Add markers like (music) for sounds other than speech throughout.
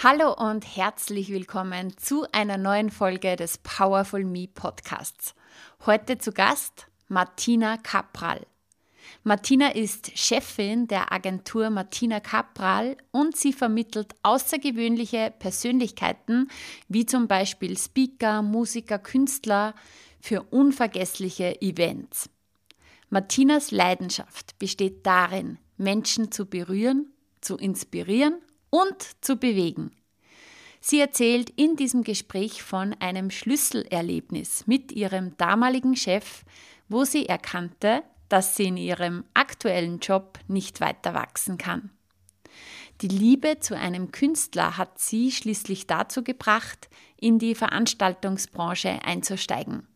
Hallo und herzlich willkommen zu einer neuen Folge des Powerful Me Podcasts. Heute zu Gast Martina Kapral. Martina ist Chefin der Agentur Martina Kapral und sie vermittelt außergewöhnliche Persönlichkeiten wie zum Beispiel Speaker, Musiker, Künstler für unvergessliche Events. Martinas Leidenschaft besteht darin, Menschen zu berühren, zu inspirieren und zu bewegen. Sie erzählt in diesem Gespräch von einem Schlüsselerlebnis mit ihrem damaligen Chef, wo sie erkannte, dass sie in ihrem aktuellen Job nicht weiter wachsen kann. Die Liebe zu einem Künstler hat sie schließlich dazu gebracht, in die Veranstaltungsbranche einzusteigen.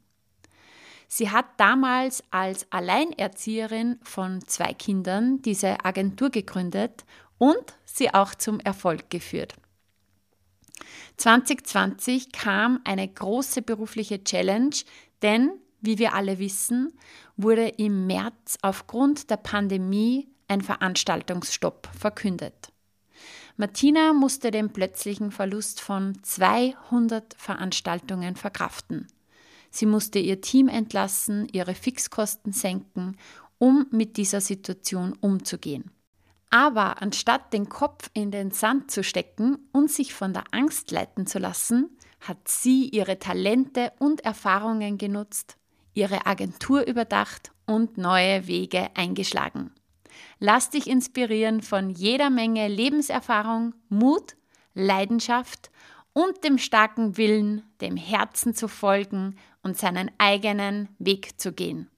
Sie hat damals als Alleinerzieherin von zwei Kindern diese Agentur gegründet und sie auch zum Erfolg geführt. 2020 kam eine große berufliche Challenge, denn, wie wir alle wissen, wurde im März aufgrund der Pandemie ein Veranstaltungsstopp verkündet. Martina musste den plötzlichen Verlust von 200 Veranstaltungen verkraften. Sie musste ihr Team entlassen, ihre Fixkosten senken, um mit dieser Situation umzugehen. Aber anstatt den Kopf in den Sand zu stecken und sich von der Angst leiten zu lassen, hat sie ihre Talente und Erfahrungen genutzt, ihre Agentur überdacht und neue Wege eingeschlagen. Lass dich inspirieren von jeder Menge Lebenserfahrung, Mut, Leidenschaft und dem starken Willen, dem Herzen zu folgen und seinen eigenen Weg zu gehen.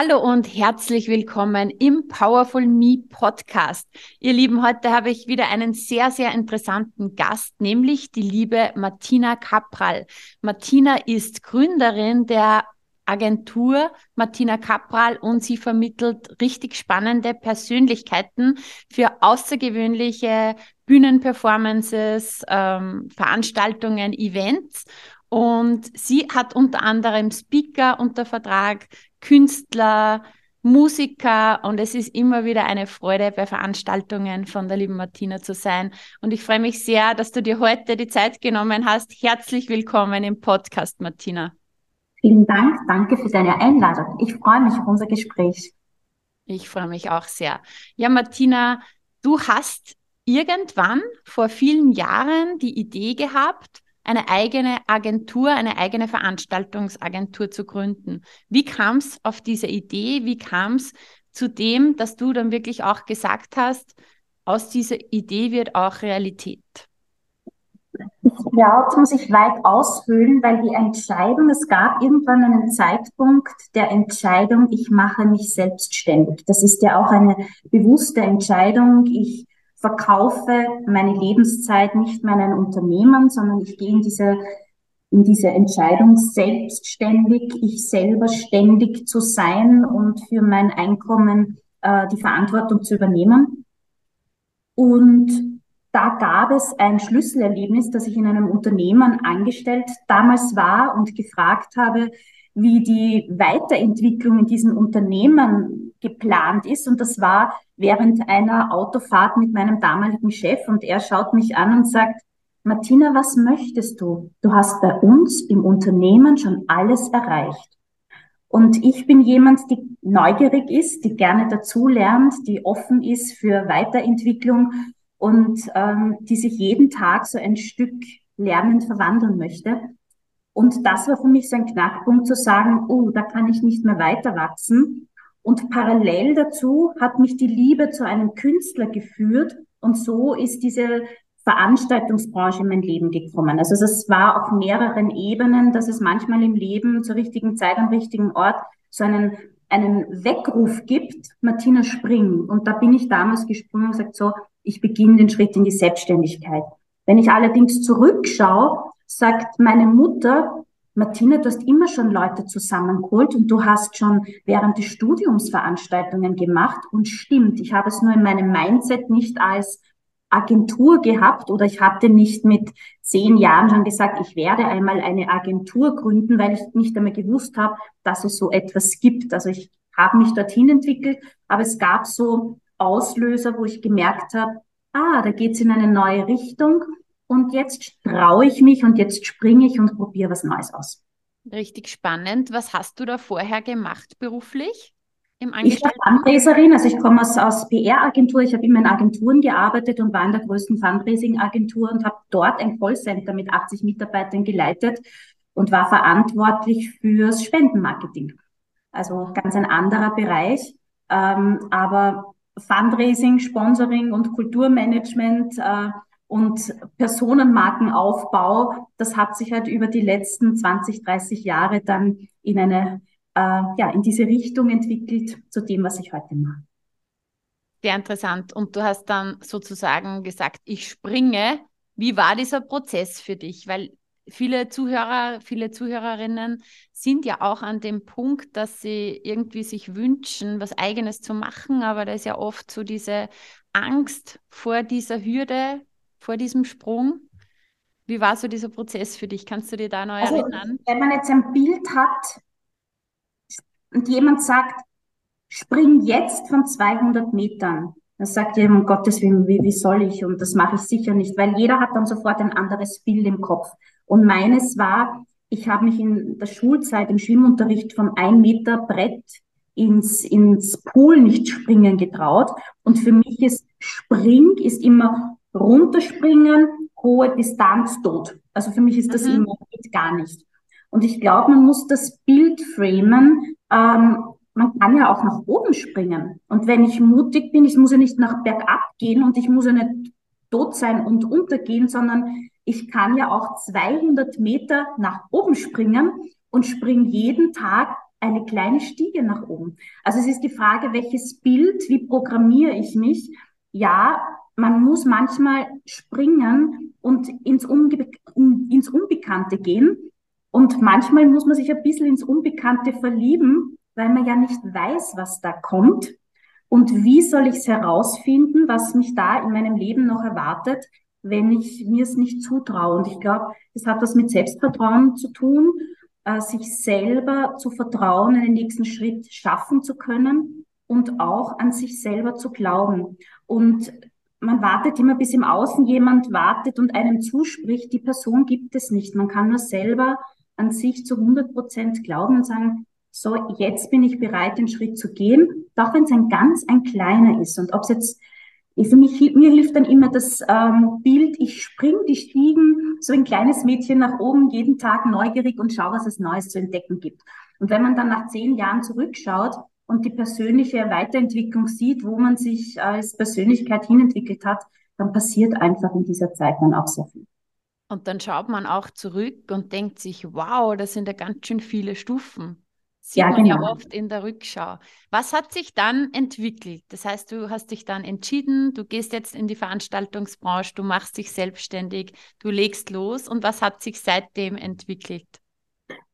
Hallo und herzlich willkommen im Powerful Me Podcast. Ihr Lieben, heute habe ich wieder einen sehr, sehr interessanten Gast, nämlich die liebe Martina Kapral. Martina ist Gründerin der Agentur Martina Kapral und sie vermittelt richtig spannende Persönlichkeiten für außergewöhnliche Bühnenperformances, ähm, Veranstaltungen, Events. Und sie hat unter anderem Speaker unter Vertrag, Künstler, Musiker und es ist immer wieder eine Freude, bei Veranstaltungen von der lieben Martina zu sein. Und ich freue mich sehr, dass du dir heute die Zeit genommen hast. Herzlich willkommen im Podcast, Martina. Vielen Dank. Danke für deine Einladung. Ich freue mich auf unser Gespräch. Ich freue mich auch sehr. Ja, Martina, du hast irgendwann vor vielen Jahren die Idee gehabt, eine eigene Agentur, eine eigene Veranstaltungsagentur zu gründen. Wie kam es auf diese Idee? Wie kam es zu dem, dass du dann wirklich auch gesagt hast, aus dieser Idee wird auch Realität? Ich glaube, jetzt muss ich weit ausholen, weil die Entscheidung, es gab irgendwann einen Zeitpunkt der Entscheidung, ich mache mich selbstständig. Das ist ja auch eine bewusste Entscheidung. Ich verkaufe meine Lebenszeit nicht meinen Unternehmen, sondern ich gehe in diese, in diese Entscheidung, selbstständig, ich selber ständig zu sein und für mein Einkommen äh, die Verantwortung zu übernehmen. Und da gab es ein Schlüsselerlebnis, dass ich in einem Unternehmen angestellt damals war und gefragt habe, wie die Weiterentwicklung in diesem Unternehmen geplant ist. Und das war während einer Autofahrt mit meinem damaligen Chef. Und er schaut mich an und sagt, Martina, was möchtest du? Du hast bei uns im Unternehmen schon alles erreicht. Und ich bin jemand, die neugierig ist, die gerne dazulernt, die offen ist für Weiterentwicklung und ähm, die sich jeden Tag so ein Stück lernend verwandeln möchte. Und das war für mich so ein Knackpunkt zu sagen, oh, da kann ich nicht mehr weiter wachsen. Und parallel dazu hat mich die Liebe zu einem Künstler geführt. Und so ist diese Veranstaltungsbranche in mein Leben gekommen. Also es war auf mehreren Ebenen, dass es manchmal im Leben zur richtigen Zeit am richtigen Ort so einen, einen Weckruf gibt, Martina spring. Und da bin ich damals gesprungen und gesagt, so, ich beginne den Schritt in die Selbstständigkeit. Wenn ich allerdings zurückschaue, sagt meine Mutter, Martina, du hast immer schon Leute zusammengeholt und du hast schon während des Studiums Veranstaltungen gemacht und stimmt, ich habe es nur in meinem Mindset nicht als Agentur gehabt oder ich hatte nicht mit zehn Jahren schon gesagt, ich werde einmal eine Agentur gründen, weil ich nicht einmal gewusst habe, dass es so etwas gibt. Also ich habe mich dorthin entwickelt, aber es gab so Auslöser, wo ich gemerkt habe, ah, da geht's in eine neue Richtung und jetzt traue ich mich und jetzt springe ich und probiere was Neues aus. Richtig spannend. Was hast du da vorher gemacht beruflich? Im ich war Fundraiserin, also ich komme aus, aus PR-Agentur. Ich habe immer in Agenturen gearbeitet und war in der größten Fundraising-Agentur und habe dort ein Callcenter mit 80 Mitarbeitern geleitet und war verantwortlich fürs Spendenmarketing. Also ganz ein anderer Bereich. Ähm, aber Fundraising, Sponsoring und Kulturmanagement äh, und Personenmarkenaufbau, das hat sich halt über die letzten 20, 30 Jahre dann in eine, äh, ja, in diese Richtung entwickelt zu dem, was ich heute mache. Sehr interessant. Und du hast dann sozusagen gesagt, ich springe. Wie war dieser Prozess für dich? Weil viele Zuhörer, viele Zuhörerinnen sind ja auch an dem Punkt, dass sie irgendwie sich wünschen, was eigenes zu machen, aber da ist ja oft so diese Angst vor dieser Hürde, vor diesem Sprung? Wie war so dieser Prozess für dich? Kannst du dir da neu also, erinnern? Wenn man jetzt ein Bild hat und jemand sagt, spring jetzt von 200 Metern, dann sagt jemand, um Gottes Willen, wie, wie soll ich? Und das mache ich sicher nicht, weil jeder hat dann sofort ein anderes Bild im Kopf. Und meines war, ich habe mich in der Schulzeit im Schwimmunterricht von ein Meter Brett ins, ins Pool nicht springen getraut. Und für mich ist Spring ist immer runterspringen, hohe Distanz, tot. Also für mich ist das mhm. immer geht gar nicht. Und ich glaube, man muss das Bild framen. Ähm, man kann ja auch nach oben springen. Und wenn ich mutig bin, ich muss ja nicht nach bergab gehen und ich muss ja nicht tot sein und untergehen, sondern ich kann ja auch 200 Meter nach oben springen und springe jeden Tag eine kleine Stiege nach oben. Also es ist die Frage, welches Bild, wie programmiere ich mich? Ja, man muss manchmal springen und ins, Unge ins Unbekannte gehen. Und manchmal muss man sich ein bisschen ins Unbekannte verlieben, weil man ja nicht weiß, was da kommt. Und wie soll ich es herausfinden, was mich da in meinem Leben noch erwartet, wenn ich mir es nicht zutraue? Und ich glaube, das hat was mit Selbstvertrauen zu tun, äh, sich selber zu vertrauen, einen nächsten Schritt schaffen zu können und auch an sich selber zu glauben. Und man wartet immer, bis im Außen jemand wartet und einem zuspricht. Die Person gibt es nicht. Man kann nur selber an sich zu 100 Prozent glauben und sagen, so, jetzt bin ich bereit, den Schritt zu gehen, auch wenn es ein ganz, ein kleiner ist. Und ob es jetzt, für mich, mir hilft dann immer das ähm, Bild, ich spring die Stiegen, so ein kleines Mädchen nach oben, jeden Tag neugierig und schau, was es Neues zu entdecken gibt. Und wenn man dann nach zehn Jahren zurückschaut, und die persönliche Weiterentwicklung sieht, wo man sich als Persönlichkeit hinentwickelt hat, dann passiert einfach in dieser Zeit dann auch sehr viel. Und dann schaut man auch zurück und denkt sich, wow, das sind ja ganz schön viele Stufen. Sieht ja, man genau. ja oft in der Rückschau. Was hat sich dann entwickelt? Das heißt, du hast dich dann entschieden, du gehst jetzt in die Veranstaltungsbranche, du machst dich selbstständig, du legst los. Und was hat sich seitdem entwickelt?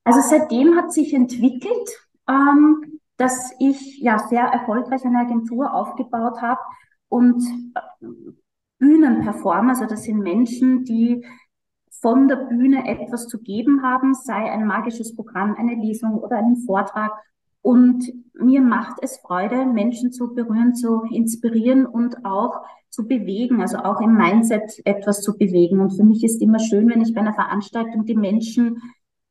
Also seitdem hat sich entwickelt, ähm, dass ich ja sehr erfolgreich eine Agentur aufgebaut habe und äh, Bühnenperformer, also das sind Menschen, die von der Bühne etwas zu geben haben, sei ein magisches Programm, eine Lesung oder einen Vortrag. Und mir macht es Freude, Menschen zu berühren, zu inspirieren und auch zu bewegen, also auch im Mindset etwas zu bewegen. Und für mich ist immer schön, wenn ich bei einer Veranstaltung die Menschen,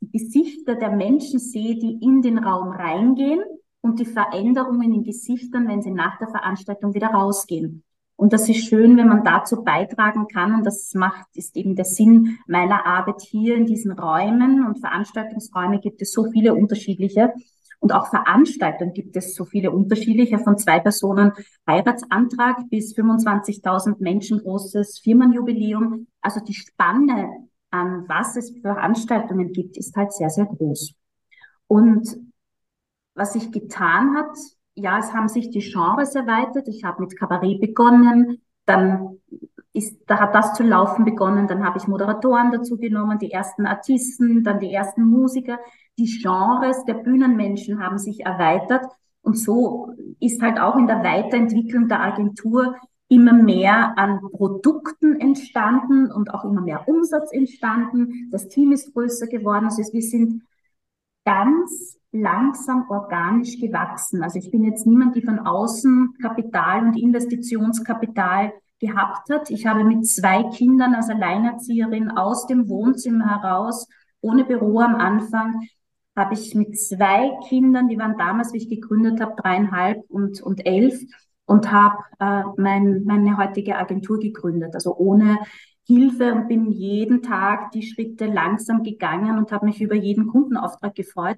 die Gesichter der Menschen sehe, die in den Raum reingehen und die Veränderungen in Gesichtern, wenn sie nach der Veranstaltung wieder rausgehen. Und das ist schön, wenn man dazu beitragen kann. Und das macht, ist eben der Sinn meiner Arbeit hier in diesen Räumen. Und Veranstaltungsräume gibt es so viele unterschiedliche. Und auch Veranstaltungen gibt es so viele unterschiedliche, von zwei Personen Heiratsantrag bis 25.000 Menschen großes Firmenjubiläum. Also die Spanne an was es für Veranstaltungen gibt, ist halt sehr, sehr groß. Und was sich getan hat, ja, es haben sich die Genres erweitert. Ich habe mit Kabarett begonnen, dann ist, da hat das zu laufen begonnen, dann habe ich Moderatoren dazu genommen, die ersten Artisten, dann die ersten Musiker. Die Genres der Bühnenmenschen haben sich erweitert und so ist halt auch in der Weiterentwicklung der Agentur immer mehr an Produkten entstanden und auch immer mehr Umsatz entstanden. Das Team ist größer geworden. Also wir sind ganz langsam organisch gewachsen. Also ich bin jetzt niemand, die von außen Kapital und Investitionskapital gehabt hat. Ich habe mit zwei Kindern als Alleinerzieherin aus dem Wohnzimmer heraus, ohne Büro am Anfang, habe ich mit zwei Kindern, die waren damals, wie ich gegründet habe, dreieinhalb und, und elf, und habe äh, mein, meine heutige Agentur gegründet. Also ohne Hilfe und bin jeden Tag die Schritte langsam gegangen und habe mich über jeden Kundenauftrag gefreut.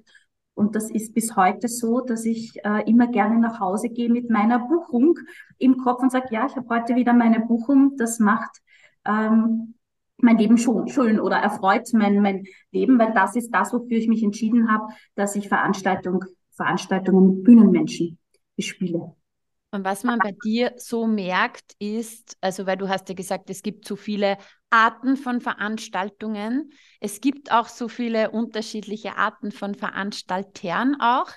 Und das ist bis heute so, dass ich äh, immer gerne nach Hause gehe mit meiner Buchung im Kopf und sage, ja, ich habe heute wieder meine Buchung. Das macht ähm, mein Leben schon schön oder erfreut mein, mein Leben, weil das ist das, wofür ich mich entschieden habe, dass ich Veranstaltung, Veranstaltungen Bühnenmenschen bespiele. Und was man bei dir so merkt, ist, also weil du hast ja gesagt, es gibt so viele Arten von Veranstaltungen. Es gibt auch so viele unterschiedliche Arten von Veranstaltern auch.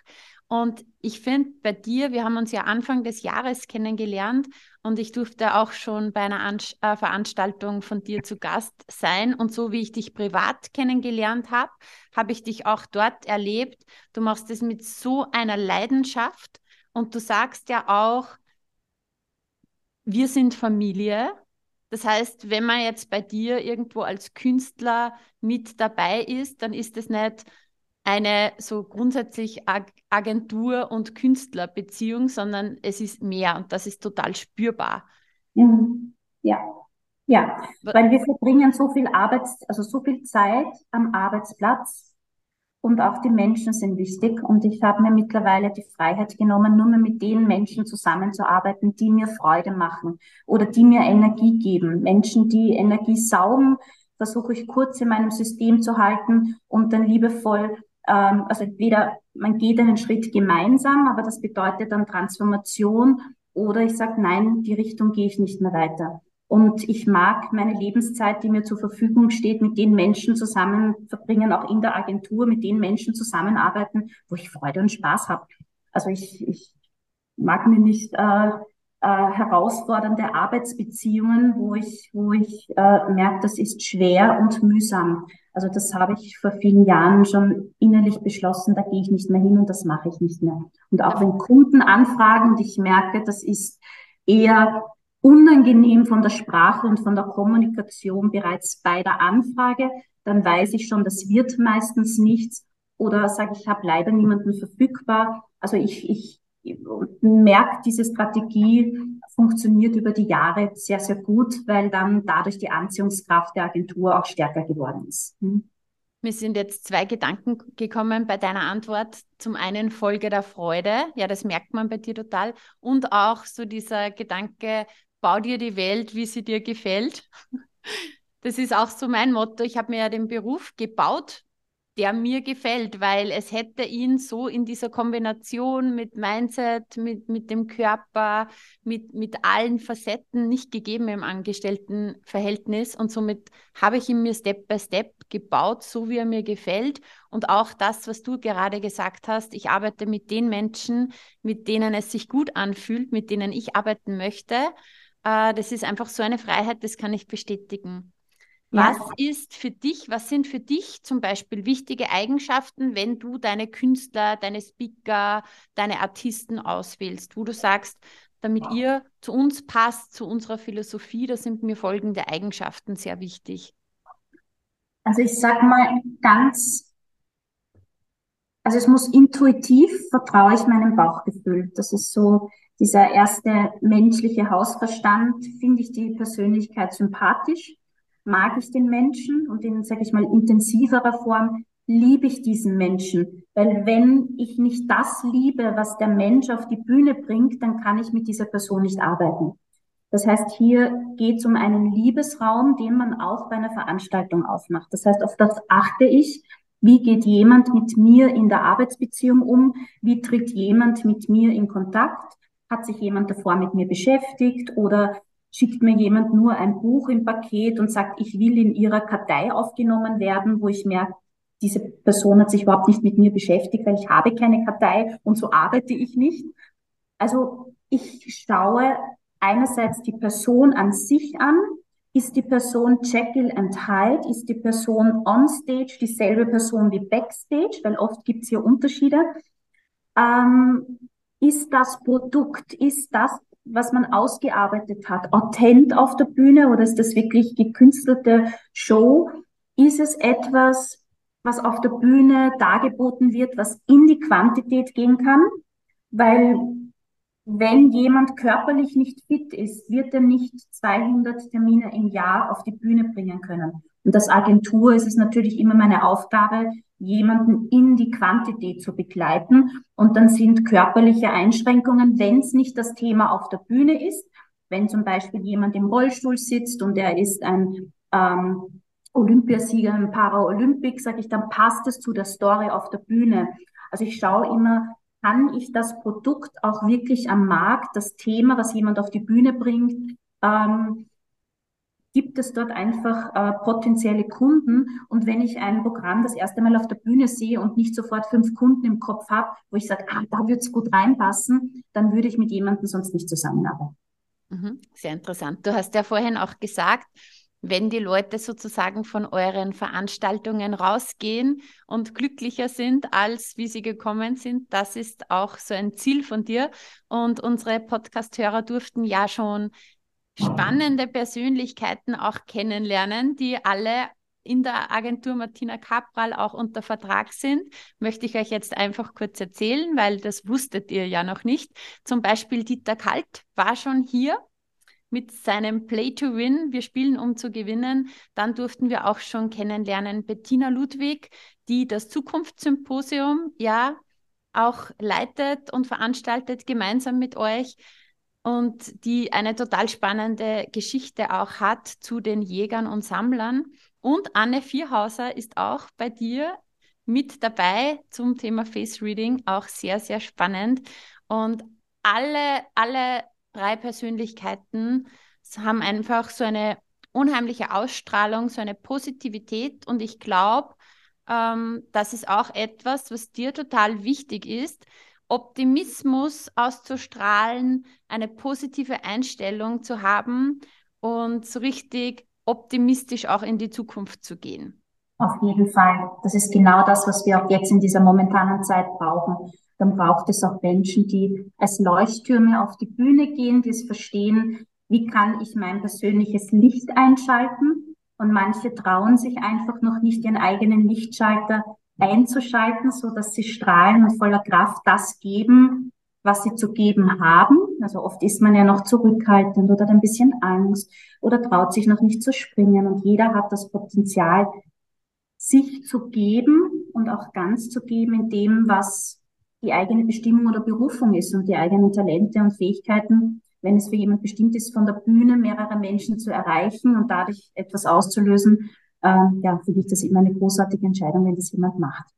Und ich finde bei dir, wir haben uns ja Anfang des Jahres kennengelernt und ich durfte auch schon bei einer An äh, Veranstaltung von dir zu Gast sein. Und so wie ich dich privat kennengelernt habe, habe ich dich auch dort erlebt. Du machst es mit so einer Leidenschaft und du sagst ja auch, wir sind Familie. Das heißt, wenn man jetzt bei dir irgendwo als Künstler mit dabei ist, dann ist es nicht eine so grundsätzlich Ag Agentur- und Künstlerbeziehung, sondern es ist mehr und das ist total spürbar. Ja, ja, weil wir verbringen so viel Arbeits, also so viel Zeit am Arbeitsplatz und auch die Menschen sind wichtig. Und ich habe mir mittlerweile die Freiheit genommen, nur mehr mit den Menschen zusammenzuarbeiten, die mir Freude machen oder die mir Energie geben. Menschen, die Energie saugen, versuche ich kurz in meinem System zu halten und dann liebevoll, ähm, also entweder man geht einen Schritt gemeinsam, aber das bedeutet dann Transformation oder ich sage, nein, die Richtung gehe ich nicht mehr weiter. Und ich mag meine Lebenszeit, die mir zur Verfügung steht, mit den Menschen zusammen verbringen, auch in der Agentur, mit den Menschen zusammenarbeiten, wo ich Freude und Spaß habe. Also ich, ich mag mir nicht äh, äh, herausfordernde Arbeitsbeziehungen, wo ich, wo ich äh, merke, das ist schwer und mühsam. Also das habe ich vor vielen Jahren schon innerlich beschlossen, da gehe ich nicht mehr hin und das mache ich nicht mehr. Und auch wenn Kunden anfragen und ich merke, das ist eher unangenehm von der Sprache und von der Kommunikation bereits bei der Anfrage, dann weiß ich schon, das wird meistens nichts. Oder sage ich, habe leider niemanden verfügbar. Also ich, ich merke, diese Strategie funktioniert über die Jahre sehr, sehr gut, weil dann dadurch die Anziehungskraft der Agentur auch stärker geworden ist. Hm. Mir sind jetzt zwei Gedanken gekommen bei deiner Antwort. Zum einen Folge der Freude, ja, das merkt man bei dir total. Und auch so dieser Gedanke, bau dir die Welt, wie sie dir gefällt. Das ist auch so mein Motto. Ich habe mir ja den Beruf gebaut, der mir gefällt, weil es hätte ihn so in dieser Kombination mit Mindset, mit, mit dem Körper, mit, mit allen Facetten nicht gegeben im Angestelltenverhältnis. Und somit habe ich ihn mir Step by Step gebaut, so wie er mir gefällt. Und auch das, was du gerade gesagt hast, ich arbeite mit den Menschen, mit denen es sich gut anfühlt, mit denen ich arbeiten möchte. Äh, das ist einfach so eine Freiheit, das kann ich bestätigen. Was ja. ist für dich, was sind für dich zum Beispiel wichtige Eigenschaften, wenn du deine Künstler, deine Speaker, deine Artisten auswählst, wo du sagst, damit ihr zu uns passt, zu unserer Philosophie, da sind mir folgende Eigenschaften sehr wichtig. Also ich sage mal ganz, also es muss intuitiv, vertraue ich meinem Bauchgefühl. Das ist so dieser erste menschliche Hausverstand, finde ich die Persönlichkeit sympathisch, mag ich den Menschen und in, sage ich mal, intensiverer Form liebe ich diesen Menschen, Weil wenn ich nicht das liebe, was der Mensch auf die Bühne bringt, dann kann ich mit dieser Person nicht arbeiten. Das heißt, hier geht es um einen Liebesraum, den man auch bei einer Veranstaltung aufmacht. Das heißt, auf das achte ich. Wie geht jemand mit mir in der Arbeitsbeziehung um? Wie tritt jemand mit mir in Kontakt? Hat sich jemand davor mit mir beschäftigt oder schickt mir jemand nur ein Buch im Paket und sagt, ich will in ihrer Kartei aufgenommen werden, wo ich merke, diese Person hat sich überhaupt nicht mit mir beschäftigt, weil ich habe keine Kartei und so arbeite ich nicht. Also ich schaue einerseits die Person an sich an. Ist die Person Jekyll and Hyde? Ist die Person on stage dieselbe Person wie backstage? Weil oft gibt es hier Unterschiede. Ähm, ist das Produkt, ist das, was man ausgearbeitet hat, authent auf der Bühne oder ist das wirklich gekünstelte Show? Ist es etwas, was auf der Bühne dargeboten wird, was in die Quantität gehen kann? Weil wenn jemand körperlich nicht fit ist, wird er nicht 200 Termine im Jahr auf die Bühne bringen können. Und als Agentur ist es natürlich immer meine Aufgabe, jemanden in die Quantität zu begleiten. Und dann sind körperliche Einschränkungen, wenn es nicht das Thema auf der Bühne ist, wenn zum Beispiel jemand im Rollstuhl sitzt und er ist ein ähm, Olympiasieger im Paralympic, sage ich, dann passt es zu der Story auf der Bühne. Also ich schaue immer, kann ich das Produkt auch wirklich am Markt, das Thema, was jemand auf die Bühne bringt, ähm, gibt es dort einfach äh, potenzielle Kunden. Und wenn ich ein Programm das erste Mal auf der Bühne sehe und nicht sofort fünf Kunden im Kopf habe, wo ich sage, ah, da wird es gut reinpassen, dann würde ich mit jemandem sonst nicht zusammenarbeiten. Mhm, sehr interessant. Du hast ja vorhin auch gesagt, wenn die Leute sozusagen von euren Veranstaltungen rausgehen und glücklicher sind, als wie sie gekommen sind. Das ist auch so ein Ziel von dir. Und unsere Podcast-Hörer durften ja schon spannende Persönlichkeiten auch kennenlernen, die alle in der Agentur Martina Capral auch unter Vertrag sind, möchte ich euch jetzt einfach kurz erzählen, weil das wusstet ihr ja noch nicht. Zum Beispiel Dieter Kalt war schon hier mit seinem Play to Win, wir spielen um zu gewinnen. Dann durften wir auch schon kennenlernen Bettina Ludwig, die das Zukunftssymposium ja auch leitet und veranstaltet gemeinsam mit euch und die eine total spannende Geschichte auch hat zu den Jägern und Sammlern. Und Anne Vierhauser ist auch bei dir mit dabei zum Thema Face Reading, auch sehr, sehr spannend. Und alle, alle drei Persönlichkeiten haben einfach so eine unheimliche Ausstrahlung, so eine Positivität. Und ich glaube, ähm, das ist auch etwas, was dir total wichtig ist, Optimismus auszustrahlen, eine positive Einstellung zu haben und so richtig optimistisch auch in die Zukunft zu gehen. Auf jeden Fall. Das ist genau das, was wir auch jetzt in dieser momentanen Zeit brauchen dann braucht es auch Menschen, die als Leuchttürme auf die Bühne gehen, die es verstehen, wie kann ich mein persönliches Licht einschalten. Und manche trauen sich einfach noch nicht, ihren eigenen Lichtschalter einzuschalten, so dass sie strahlen und voller Kraft das geben, was sie zu geben haben. Also oft ist man ja noch zurückhaltend oder hat ein bisschen Angst oder traut sich noch nicht zu springen. Und jeder hat das Potenzial, sich zu geben und auch ganz zu geben in dem, was die eigene Bestimmung oder Berufung ist und die eigenen Talente und Fähigkeiten, wenn es für jemand bestimmt ist, von der Bühne mehrere Menschen zu erreichen und dadurch etwas auszulösen, äh, ja, finde ich das immer eine großartige Entscheidung, wenn das jemand macht.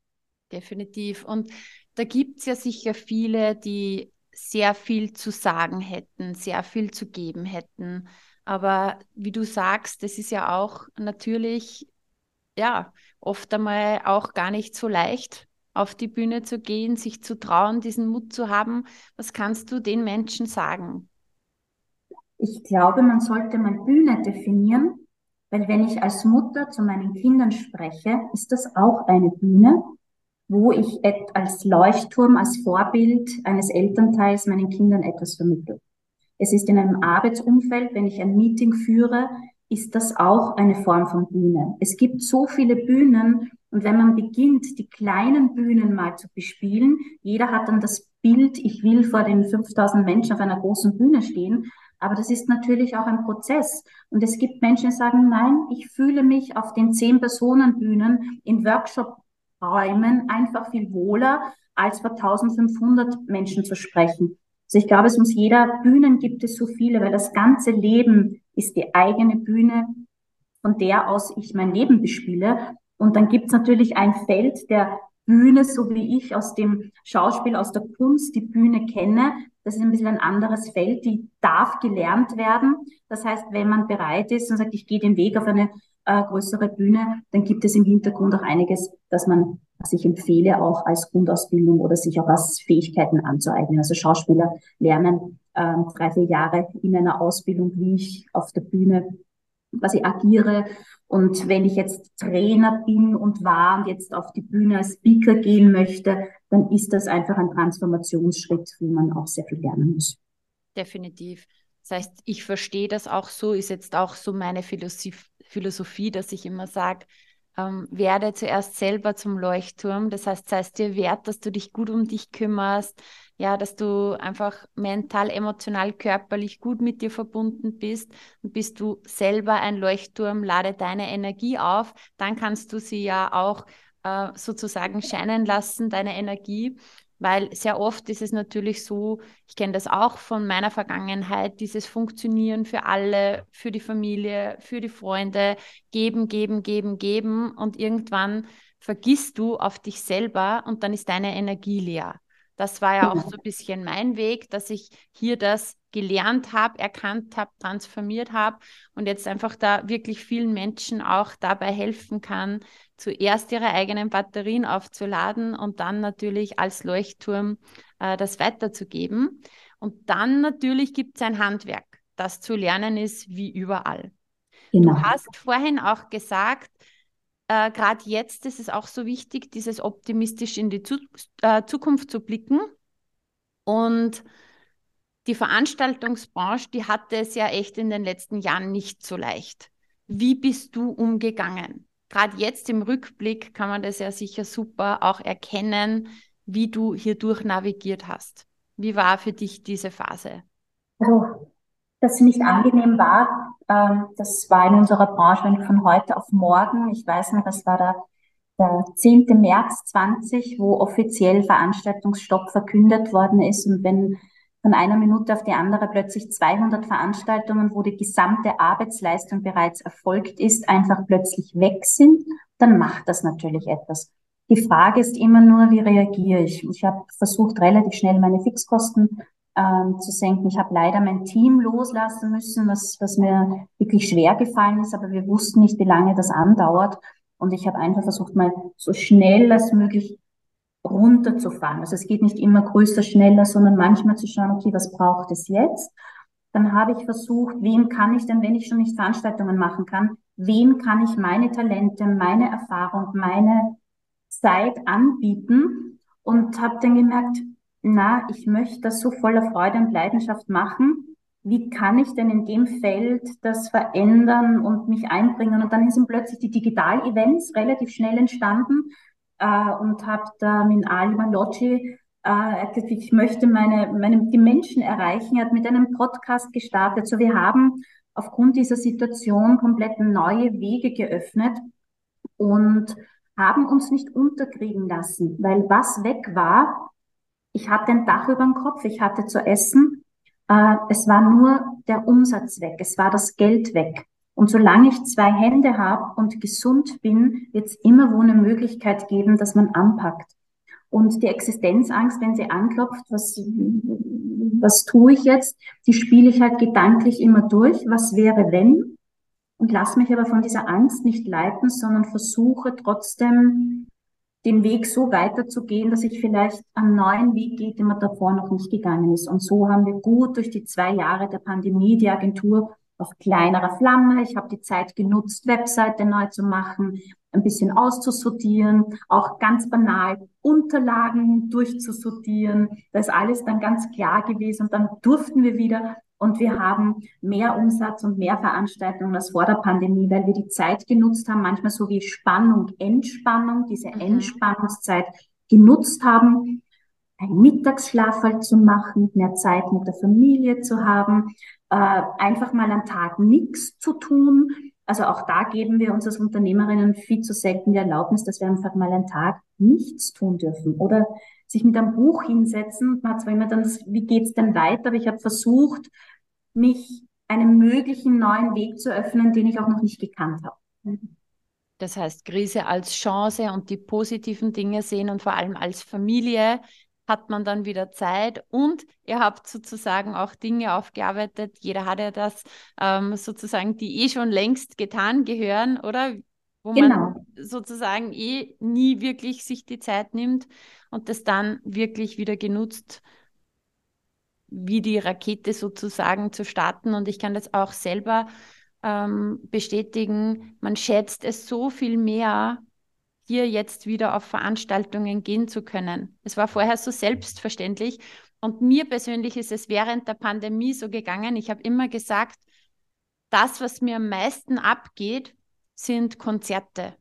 Definitiv. Und da gibt es ja sicher viele, die sehr viel zu sagen hätten, sehr viel zu geben hätten. Aber wie du sagst, das ist ja auch natürlich, ja, oft einmal auch gar nicht so leicht, auf die Bühne zu gehen, sich zu trauen, diesen Mut zu haben. Was kannst du den Menschen sagen? Ich glaube, man sollte mal Bühne definieren, weil wenn ich als Mutter zu meinen Kindern spreche, ist das auch eine Bühne, wo ich als Leuchtturm, als Vorbild eines Elternteils meinen Kindern etwas vermittle. Es ist in einem Arbeitsumfeld, wenn ich ein Meeting führe, ist das auch eine Form von Bühne. Es gibt so viele Bühnen, und wenn man beginnt, die kleinen Bühnen mal zu bespielen, jeder hat dann das Bild, ich will vor den 5000 Menschen auf einer großen Bühne stehen. Aber das ist natürlich auch ein Prozess. Und es gibt Menschen, die sagen, nein, ich fühle mich auf den 10 Personen Bühnen in Workshop Räumen einfach viel wohler, als vor 1500 Menschen zu sprechen. Also ich glaube, es muss jeder, Bühnen gibt es so viele, weil das ganze Leben ist die eigene Bühne, von der aus ich mein Leben bespiele. Und dann gibt es natürlich ein Feld der Bühne, so wie ich aus dem Schauspiel, aus der Kunst die Bühne kenne. Das ist ein bisschen ein anderes Feld, die darf gelernt werden. Das heißt, wenn man bereit ist und sagt, ich gehe den Weg auf eine äh, größere Bühne, dann gibt es im Hintergrund auch einiges, dass man, was ich empfehle, auch als Grundausbildung oder sich auch als Fähigkeiten anzueignen. Also Schauspieler lernen äh, drei, vier Jahre in einer Ausbildung, wie ich auf der Bühne quasi agiere. Und wenn ich jetzt Trainer bin und war und jetzt auf die Bühne als Speaker gehen möchte, dann ist das einfach ein Transformationsschritt, wo man auch sehr viel lernen muss. Definitiv. Das heißt, ich verstehe das auch so, ist jetzt auch so meine Philosophie, dass ich immer sage, ähm, werde zuerst selber zum Leuchtturm. Das heißt, sei es dir wert, dass du dich gut um dich kümmerst, ja, dass du einfach mental, emotional, körperlich gut mit dir verbunden bist. Und bist du selber ein Leuchtturm, lade deine Energie auf, dann kannst du sie ja auch äh, sozusagen scheinen lassen, deine Energie. Weil sehr oft ist es natürlich so, ich kenne das auch von meiner Vergangenheit, dieses Funktionieren für alle, für die Familie, für die Freunde, geben, geben, geben, geben und irgendwann vergisst du auf dich selber und dann ist deine Energie leer. Das war ja auch so ein bisschen mein Weg, dass ich hier das gelernt habe, erkannt habe, transformiert habe und jetzt einfach da wirklich vielen Menschen auch dabei helfen kann, zuerst ihre eigenen Batterien aufzuladen und dann natürlich als Leuchtturm äh, das weiterzugeben. Und dann natürlich gibt es ein Handwerk. Das zu lernen ist wie überall. Genau. Du hast vorhin auch gesagt, äh, gerade jetzt ist es auch so wichtig, dieses optimistisch in die Zu äh, Zukunft zu blicken. Und die Veranstaltungsbranche, die hatte es ja echt in den letzten Jahren nicht so leicht. Wie bist du umgegangen? Gerade jetzt im Rückblick kann man das ja sicher super auch erkennen, wie du hier durch navigiert hast. Wie war für dich diese Phase? Also, dass sie nicht angenehm war, das war in unserer Branche von heute auf morgen. Ich weiß noch, das war der, der 10. März 20, wo offiziell Veranstaltungsstopp verkündet worden ist. Und wenn von einer Minute auf die andere plötzlich 200 Veranstaltungen, wo die gesamte Arbeitsleistung bereits erfolgt ist, einfach plötzlich weg sind, dann macht das natürlich etwas. Die Frage ist immer nur, wie reagiere ich? Ich habe versucht, relativ schnell meine Fixkosten ähm, zu senken. Ich habe leider mein Team loslassen müssen, was, was mir wirklich schwer gefallen ist, aber wir wussten nicht, wie lange das andauert. Und ich habe einfach versucht, mal so schnell als möglich runterzufahren. Also es geht nicht immer größer, schneller, sondern manchmal zu schauen, okay, was braucht es jetzt? Dann habe ich versucht, wem kann ich denn, wenn ich schon nicht Veranstaltungen machen kann, wem kann ich meine Talente, meine Erfahrung, meine Zeit anbieten? Und habe dann gemerkt, na, ich möchte das so voller Freude und Leidenschaft machen. Wie kann ich denn in dem Feld das verändern und mich einbringen? Und dann sind plötzlich die Digital-Events relativ schnell entstanden, äh, und habe da mit Ali Malocci äh, ich möchte meine, meine, die Menschen erreichen. Er hat mit einem Podcast gestartet. So, wir haben aufgrund dieser Situation komplett neue Wege geöffnet und haben uns nicht unterkriegen lassen, weil was weg war, ich hatte ein Dach über dem Kopf, ich hatte zu essen, äh, es war nur der Umsatz weg, es war das Geld weg. Und solange ich zwei Hände habe und gesund bin, wird es immer wo eine Möglichkeit geben, dass man anpackt. Und die Existenzangst, wenn sie anklopft, was, was tue ich jetzt, die spiele ich halt gedanklich immer durch. Was wäre, wenn? Und lass mich aber von dieser Angst nicht leiten, sondern versuche trotzdem den Weg so weiterzugehen, dass ich vielleicht einen neuen Weg gehe, den man davor noch nicht gegangen ist. Und so haben wir gut durch die zwei Jahre der Pandemie die Agentur auf kleinerer Flamme. Ich habe die Zeit genutzt, Webseite neu zu machen, ein bisschen auszusortieren, auch ganz banal Unterlagen durchzusortieren. Da ist alles dann ganz klar gewesen und dann durften wir wieder und wir haben mehr Umsatz und mehr Veranstaltungen als vor der Pandemie, weil wir die Zeit genutzt haben, manchmal so wie Spannung, Entspannung, diese mhm. Entspannungszeit genutzt haben, einen Mittagsschlaf halt zu machen, mehr Zeit mit der Familie zu haben, äh, einfach mal am Tag nichts zu tun Also auch da geben wir uns als Unternehmerinnen viel zu selten die Erlaubnis, dass wir einfach mal einen Tag nichts tun dürfen oder sich mit einem Buch hinsetzen. Man hat zwar immer dann, wie geht's denn weiter? Aber ich habe versucht, mich einem möglichen neuen Weg zu öffnen, den ich auch noch nicht gekannt habe. Das heißt, Krise als Chance und die positiven Dinge sehen und vor allem als Familie hat man dann wieder Zeit und ihr habt sozusagen auch Dinge aufgearbeitet. Jeder hat ja das ähm, sozusagen, die eh schon längst getan gehören, oder? Wo genau. man sozusagen eh nie wirklich sich die Zeit nimmt und das dann wirklich wieder genutzt, wie die Rakete sozusagen zu starten. Und ich kann das auch selber ähm, bestätigen. Man schätzt es so viel mehr, hier jetzt wieder auf Veranstaltungen gehen zu können. Es war vorher so selbstverständlich. Und mir persönlich ist es während der Pandemie so gegangen. Ich habe immer gesagt, das, was mir am meisten abgeht, sind Konzerte.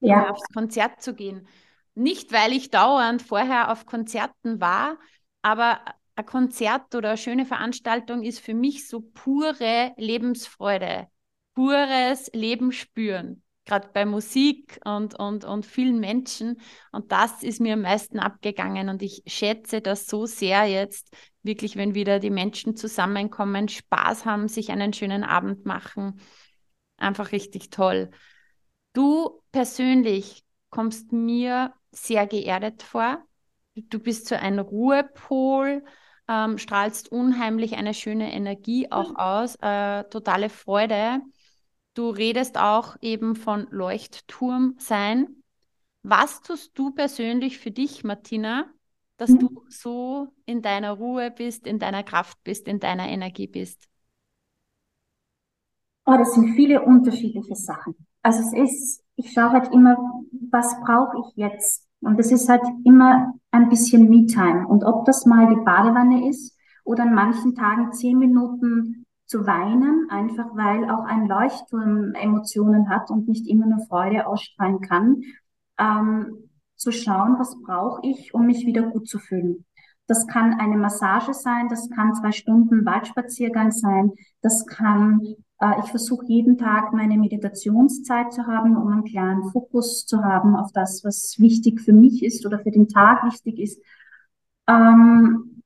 Ja. Aufs Konzert zu gehen. Nicht, weil ich dauernd vorher auf Konzerten war, aber ein Konzert oder eine schöne Veranstaltung ist für mich so pure Lebensfreude, pures Leben spüren gerade bei Musik und, und, und vielen Menschen. Und das ist mir am meisten abgegangen. Und ich schätze das so sehr jetzt, wirklich, wenn wieder die Menschen zusammenkommen, Spaß haben, sich einen schönen Abend machen. Einfach richtig toll. Du persönlich kommst mir sehr geerdet vor. Du bist so ein Ruhepol, ähm, strahlst unheimlich eine schöne Energie auch mhm. aus, äh, totale Freude. Du redest auch eben von Leuchtturm sein. Was tust du persönlich für dich, Martina, dass mhm. du so in deiner Ruhe bist, in deiner Kraft bist, in deiner Energie bist? Oh, das sind viele unterschiedliche Sachen. Also es ist, ich schaue halt immer, was brauche ich jetzt? Und es ist halt immer ein bisschen Me-Time. Und ob das mal die Badewanne ist oder an manchen Tagen zehn Minuten zu weinen, einfach weil auch ein Leuchtturm Emotionen hat und nicht immer nur Freude ausstrahlen kann, ähm, zu schauen, was brauche ich, um mich wieder gut zu fühlen. Das kann eine Massage sein, das kann zwei Stunden Waldspaziergang sein, das kann, ich versuche jeden Tag meine Meditationszeit zu haben, um einen klaren Fokus zu haben auf das, was wichtig für mich ist oder für den Tag wichtig ist. Ähm,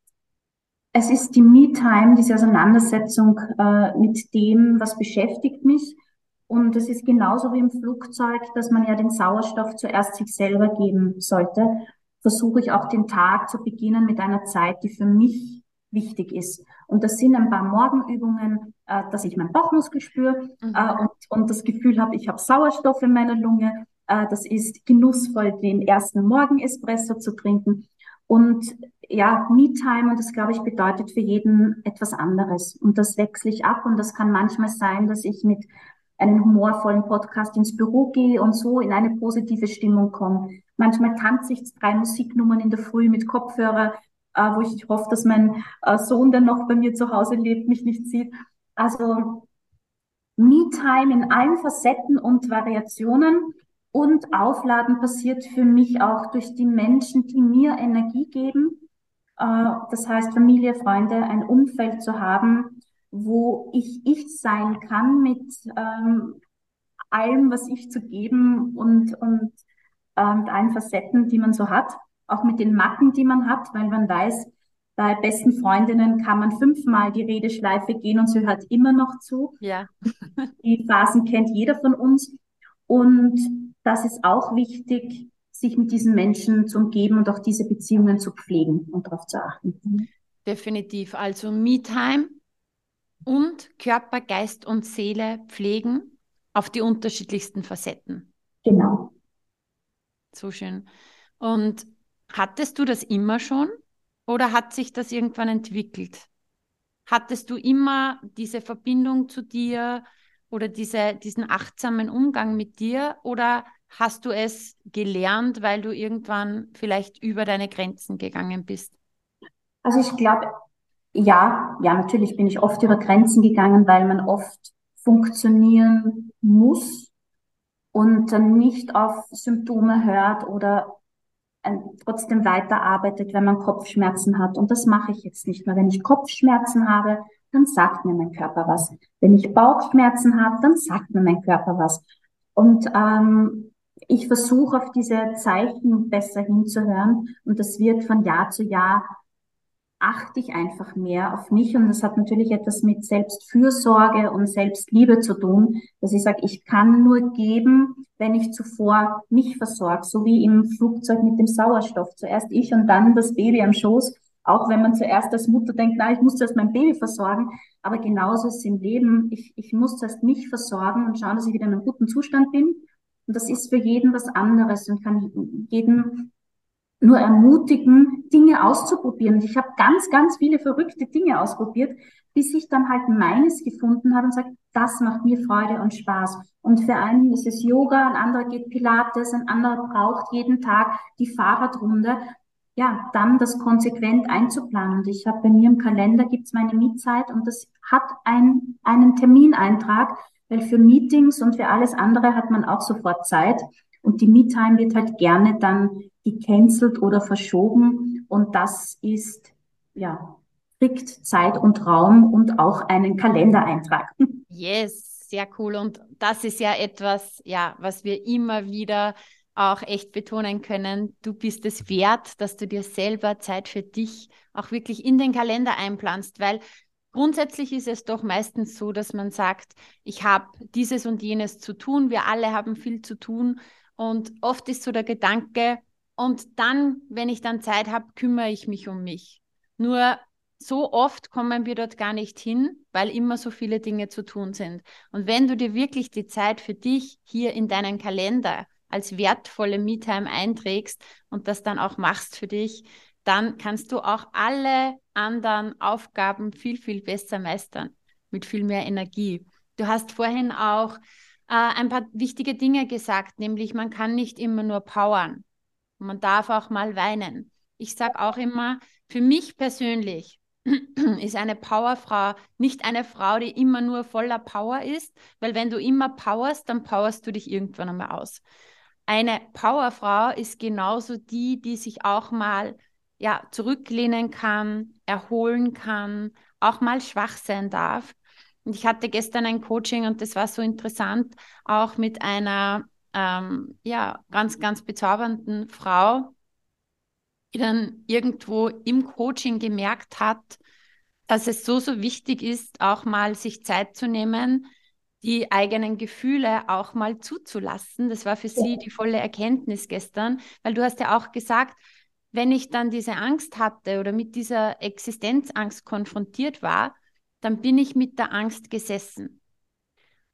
es ist die Me-Time, diese Auseinandersetzung äh, mit dem, was beschäftigt mich. Und es ist genauso wie im Flugzeug, dass man ja den Sauerstoff zuerst sich selber geben sollte. Versuche ich auch den Tag zu beginnen mit einer Zeit, die für mich wichtig ist. Und das sind ein paar Morgenübungen, äh, dass ich meinen Bauchmuskel spüre mhm. äh, und, und das Gefühl habe, ich habe Sauerstoff in meiner Lunge. Äh, das ist genussvoll, den ersten Morgen-Espresso zu trinken. Und ja, Me-Time, und das glaube ich bedeutet für jeden etwas anderes. Und das wechsle ich ab und das kann manchmal sein, dass ich mit einem humorvollen Podcast ins Büro gehe und so in eine positive Stimmung komme. Manchmal tanze ich drei Musiknummern in der Früh mit Kopfhörer, wo ich hoffe, dass mein äh, Sohn, der noch bei mir zu Hause lebt, mich nicht sieht. Also Me-Time in allen Facetten und Variationen und Aufladen passiert für mich auch durch die Menschen, die mir Energie geben. Äh, das heißt, Familie, Freunde, ein Umfeld zu haben, wo ich ich sein kann mit ähm, allem, was ich zu geben und, und äh, mit allen Facetten, die man so hat. Auch mit den Macken, die man hat, weil man weiß, bei besten Freundinnen kann man fünfmal die Redeschleife gehen und sie hört immer noch zu. Ja. (laughs) die Phasen kennt jeder von uns. Und das ist auch wichtig, sich mit diesen Menschen zu umgeben und auch diese Beziehungen zu pflegen und darauf zu achten. Definitiv. Also Me-Time und Körper, Geist und Seele pflegen auf die unterschiedlichsten Facetten. Genau. So schön. Und hattest du das immer schon oder hat sich das irgendwann entwickelt? Hattest du immer diese Verbindung zu dir oder diese, diesen achtsamen Umgang mit dir oder hast du es gelernt, weil du irgendwann vielleicht über deine Grenzen gegangen bist? Also ich glaube, ja, ja, natürlich bin ich oft über Grenzen gegangen, weil man oft funktionieren muss und dann nicht auf Symptome hört oder trotzdem weiterarbeitet, wenn man Kopfschmerzen hat. Und das mache ich jetzt nicht mehr. Wenn ich Kopfschmerzen habe, dann sagt mir mein Körper was. Wenn ich Bauchschmerzen habe, dann sagt mir mein Körper was. Und ähm, ich versuche auf diese Zeichen besser hinzuhören und das wird von Jahr zu Jahr achte ich einfach mehr auf mich und das hat natürlich etwas mit Selbstfürsorge und Selbstliebe zu tun, dass ich sage, ich kann nur geben, wenn ich zuvor mich versorge, so wie im Flugzeug mit dem Sauerstoff. Zuerst ich und dann das Baby am Schoß, auch wenn man zuerst als Mutter denkt, na, ich muss zuerst mein Baby versorgen, aber genauso ist es im Leben, ich, ich muss zuerst mich versorgen und schauen, dass ich wieder in einem guten Zustand bin. Und das ist für jeden was anderes und kann jeden nur ermutigen, Dinge auszuprobieren. Und ich habe ganz, ganz viele verrückte Dinge ausprobiert, bis ich dann halt meines gefunden habe und sage, das macht mir Freude und Spaß. Und für einen ist es Yoga, ein anderer geht Pilates, ein anderer braucht jeden Tag die Fahrradrunde. Ja, dann das konsequent einzuplanen. Und ich habe bei mir im Kalender gibt's meine Mietzeit und das hat ein, einen Termineintrag, weil für Meetings und für alles andere hat man auch sofort Zeit. Und die Me-Time wird halt gerne dann gecancelt oder verschoben. Und das ist, ja, kriegt Zeit und Raum und auch einen Kalendereintrag. (laughs) Yes, sehr cool. Und das ist ja etwas, ja, was wir immer wieder auch echt betonen können. Du bist es wert, dass du dir selber Zeit für dich auch wirklich in den Kalender einplanst, weil Grundsätzlich ist es doch meistens so, dass man sagt, ich habe dieses und jenes zu tun, wir alle haben viel zu tun und oft ist so der Gedanke, und dann, wenn ich dann Zeit habe, kümmere ich mich um mich. Nur so oft kommen wir dort gar nicht hin, weil immer so viele Dinge zu tun sind. Und wenn du dir wirklich die Zeit für dich hier in deinen Kalender als wertvolle Me-Time einträgst und das dann auch machst für dich, dann kannst du auch alle anderen Aufgaben viel, viel besser meistern, mit viel mehr Energie. Du hast vorhin auch äh, ein paar wichtige Dinge gesagt, nämlich man kann nicht immer nur powern. Man darf auch mal weinen. Ich sage auch immer, für mich persönlich (clears throat) ist eine Powerfrau nicht eine Frau, die immer nur voller Power ist, weil wenn du immer powerst, dann powerst du dich irgendwann einmal aus. Eine Powerfrau ist genauso die, die sich auch mal ja, zurücklehnen kann, erholen kann, auch mal schwach sein darf und ich hatte gestern ein Coaching und das war so interessant, auch mit einer ähm, ja, ganz, ganz bezaubernden Frau, die dann irgendwo im Coaching gemerkt hat, dass es so, so wichtig ist, auch mal sich Zeit zu nehmen, die eigenen Gefühle auch mal zuzulassen. Das war für sie die volle Erkenntnis gestern, weil du hast ja auch gesagt, wenn ich dann diese Angst hatte oder mit dieser Existenzangst konfrontiert war, dann bin ich mit der Angst gesessen.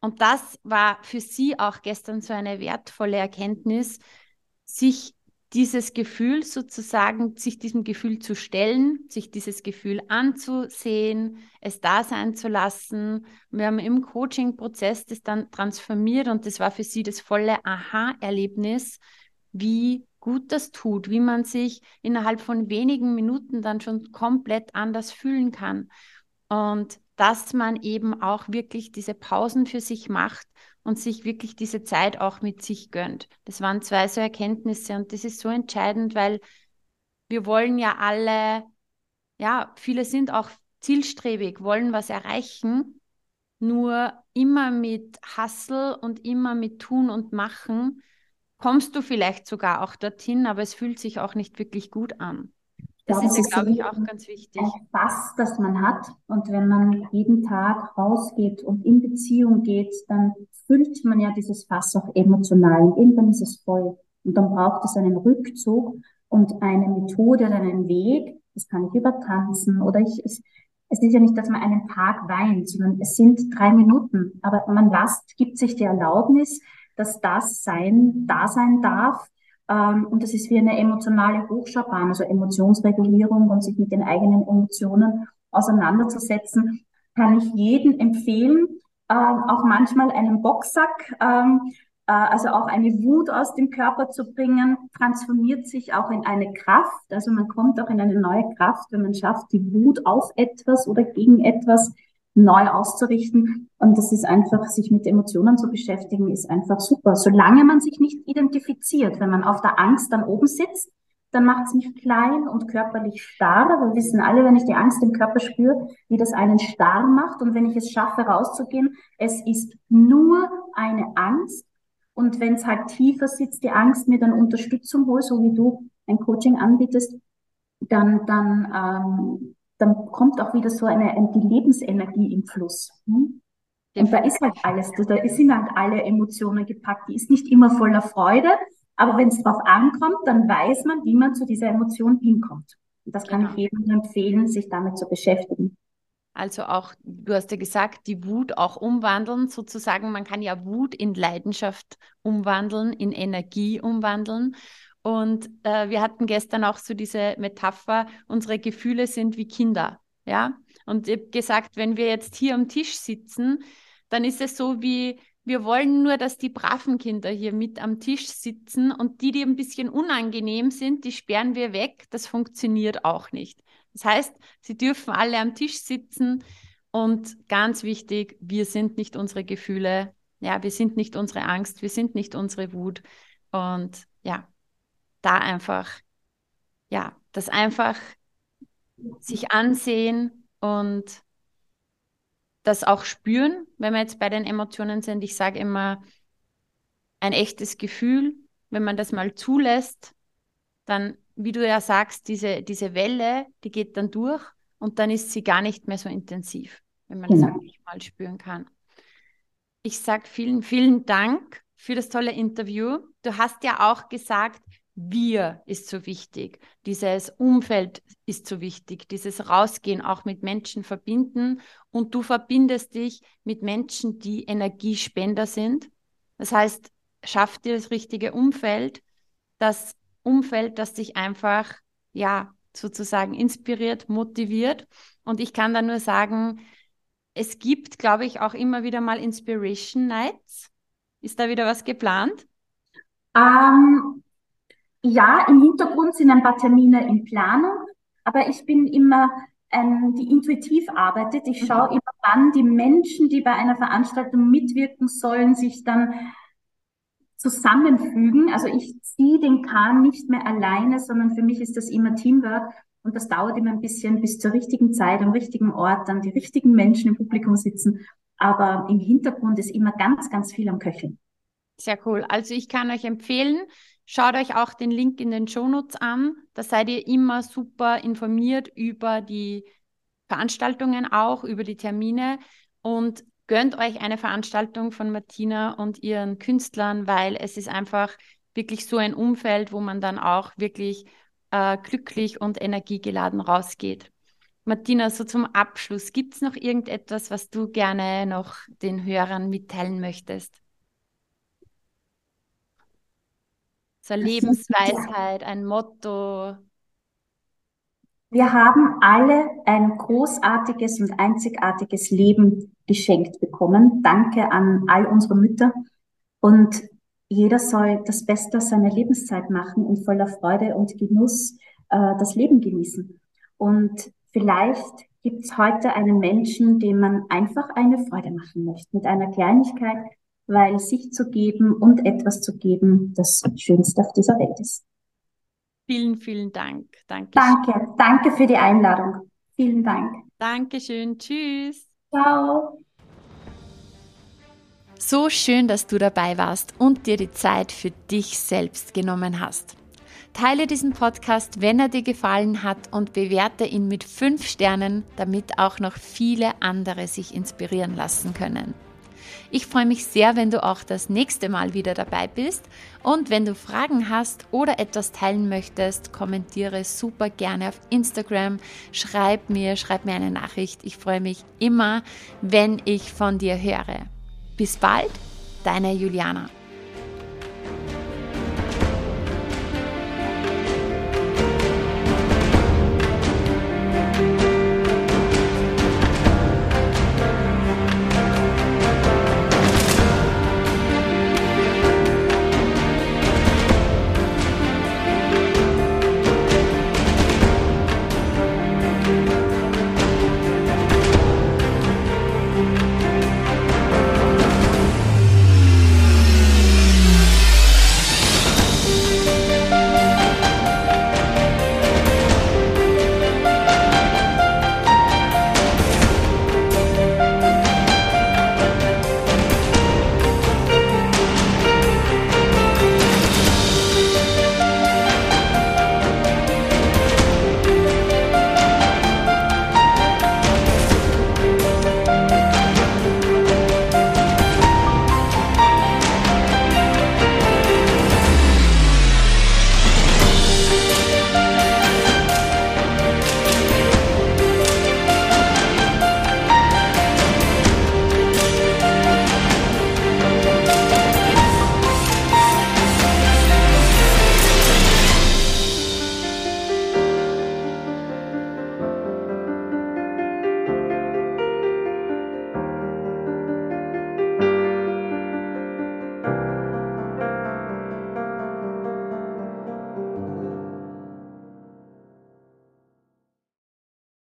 Und das war für sie auch gestern so eine wertvolle Erkenntnis, sich dieses Gefühl sozusagen, sich diesem Gefühl zu stellen, sich dieses Gefühl anzusehen, es da sein zu lassen. Wir haben im Coaching-Prozess das dann transformiert und das war für sie das volle Aha-Erlebnis, wie gut das tut, wie man sich innerhalb von wenigen Minuten dann schon komplett anders fühlen kann. Und dass man eben auch wirklich diese Pausen für sich macht und sich wirklich diese Zeit auch mit sich gönnt. Das waren zwei so Erkenntnisse und das ist so entscheidend, weil wir wollen ja alle, ja, viele sind auch zielstrebig, wollen was erreichen, nur immer mit Hassel und immer mit Tun und Machen kommst du vielleicht sogar auch dorthin, aber es fühlt sich auch nicht wirklich gut an. Das glaube, ist, glaube ich, auch ganz wichtig. Fass, das man hat. Und wenn man jeden Tag rausgeht und in Beziehung geht, dann füllt man ja dieses Fass auch emotional. Und irgendwann ist es voll. Und dann braucht es einen Rückzug und eine Methode oder einen Weg. Das kann ich übertanzen oder ich, es, es ist ja nicht, dass man einen Tag weint, sondern es sind drei Minuten. Aber man lasst, gibt sich die Erlaubnis, dass das sein, da sein darf ähm, und das ist wie eine emotionale Hochschaubahn, also Emotionsregulierung und sich mit den eigenen Emotionen auseinanderzusetzen, kann ich jedem empfehlen. Ähm, auch manchmal einen Boxsack, ähm, äh, also auch eine Wut aus dem Körper zu bringen, transformiert sich auch in eine Kraft. Also man kommt auch in eine neue Kraft, wenn man schafft, die Wut auf etwas oder gegen etwas neu auszurichten. Und das ist einfach, sich mit Emotionen zu beschäftigen, ist einfach super. Solange man sich nicht identifiziert, wenn man auf der Angst dann oben sitzt, dann macht es mich klein und körperlich starr. Wir wissen alle, wenn ich die Angst im Körper spüre, wie das einen starr macht. Und wenn ich es schaffe, rauszugehen, es ist nur eine Angst. Und wenn es halt tiefer sitzt, die Angst, mir dann Unterstützung hole, so wie du ein Coaching anbietest, dann, dann, ähm, dann kommt auch wieder so eine, die Lebensenergie im Fluss. Hm? Und da ist halt alles, da sind halt alle Emotionen gepackt. Die ist nicht immer voller Freude, aber wenn es drauf ankommt, dann weiß man, wie man zu dieser Emotion hinkommt. Und das kann genau. ich jedem empfehlen, sich damit zu beschäftigen. Also auch, du hast ja gesagt, die Wut auch umwandeln, sozusagen. Man kann ja Wut in Leidenschaft umwandeln, in Energie umwandeln. Und äh, wir hatten gestern auch so diese Metapher, unsere Gefühle sind wie Kinder. Ja. Und ich habe gesagt, wenn wir jetzt hier am Tisch sitzen, dann ist es so wie, wir wollen nur, dass die braven Kinder hier mit am Tisch sitzen und die, die ein bisschen unangenehm sind, die sperren wir weg. Das funktioniert auch nicht. Das heißt, sie dürfen alle am Tisch sitzen und ganz wichtig, wir sind nicht unsere Gefühle. Ja, wir sind nicht unsere Angst, wir sind nicht unsere Wut. Und ja, da einfach, ja, das einfach sich ansehen und das auch spüren, wenn wir jetzt bei den Emotionen sind. Ich sage immer, ein echtes Gefühl, wenn man das mal zulässt, dann, wie du ja sagst, diese, diese Welle, die geht dann durch und dann ist sie gar nicht mehr so intensiv, wenn man genau. das wirklich mal spüren kann. Ich sage vielen, vielen Dank für das tolle Interview. Du hast ja auch gesagt, wir ist so wichtig, dieses Umfeld ist so wichtig, dieses Rausgehen auch mit Menschen verbinden und du verbindest dich mit Menschen, die Energiespender sind. Das heißt, schaff dir das richtige Umfeld, das Umfeld, das dich einfach, ja, sozusagen inspiriert, motiviert. Und ich kann da nur sagen, es gibt, glaube ich, auch immer wieder mal Inspiration Nights. Ist da wieder was geplant? Um, ja, im Hintergrund sind ein paar Termine in Planung, aber ich bin immer ähm, die intuitiv arbeitet. Ich schaue mhm. immer, wann die Menschen, die bei einer Veranstaltung mitwirken sollen, sich dann zusammenfügen. Also ich ziehe den Kahn nicht mehr alleine, sondern für mich ist das immer Teamwork. Und das dauert immer ein bisschen bis zur richtigen Zeit, am richtigen Ort, dann die richtigen Menschen im Publikum sitzen. Aber im Hintergrund ist immer ganz, ganz viel am Köcheln. Sehr cool. Also ich kann euch empfehlen, Schaut euch auch den Link in den Shownotes an. Da seid ihr immer super informiert über die Veranstaltungen auch, über die Termine und gönnt euch eine Veranstaltung von Martina und ihren Künstlern, weil es ist einfach wirklich so ein Umfeld, wo man dann auch wirklich äh, glücklich und energiegeladen rausgeht. Martina, so zum Abschluss, gibt es noch irgendetwas, was du gerne noch den Hörern mitteilen möchtest? So eine Lebensweisheit, ein Motto. Wir haben alle ein großartiges und einzigartiges Leben geschenkt bekommen. Danke an all unsere Mütter. Und jeder soll das Beste seiner Lebenszeit machen und voller Freude und Genuss äh, das Leben genießen. Und vielleicht gibt es heute einen Menschen, dem man einfach eine Freude machen möchte, mit einer Kleinigkeit, weil sich zu geben und etwas zu geben das Schönste auf dieser Welt ist. Vielen, vielen Dank. Danke. Danke, danke für die Einladung. Vielen Dank. Dankeschön. Tschüss. Ciao. So schön, dass du dabei warst und dir die Zeit für dich selbst genommen hast. Teile diesen Podcast, wenn er dir gefallen hat und bewerte ihn mit fünf Sternen, damit auch noch viele andere sich inspirieren lassen können. Ich freue mich sehr, wenn du auch das nächste Mal wieder dabei bist. Und wenn du Fragen hast oder etwas teilen möchtest, kommentiere super gerne auf Instagram. Schreib mir, schreib mir eine Nachricht. Ich freue mich immer, wenn ich von dir höre. Bis bald, deine Juliana.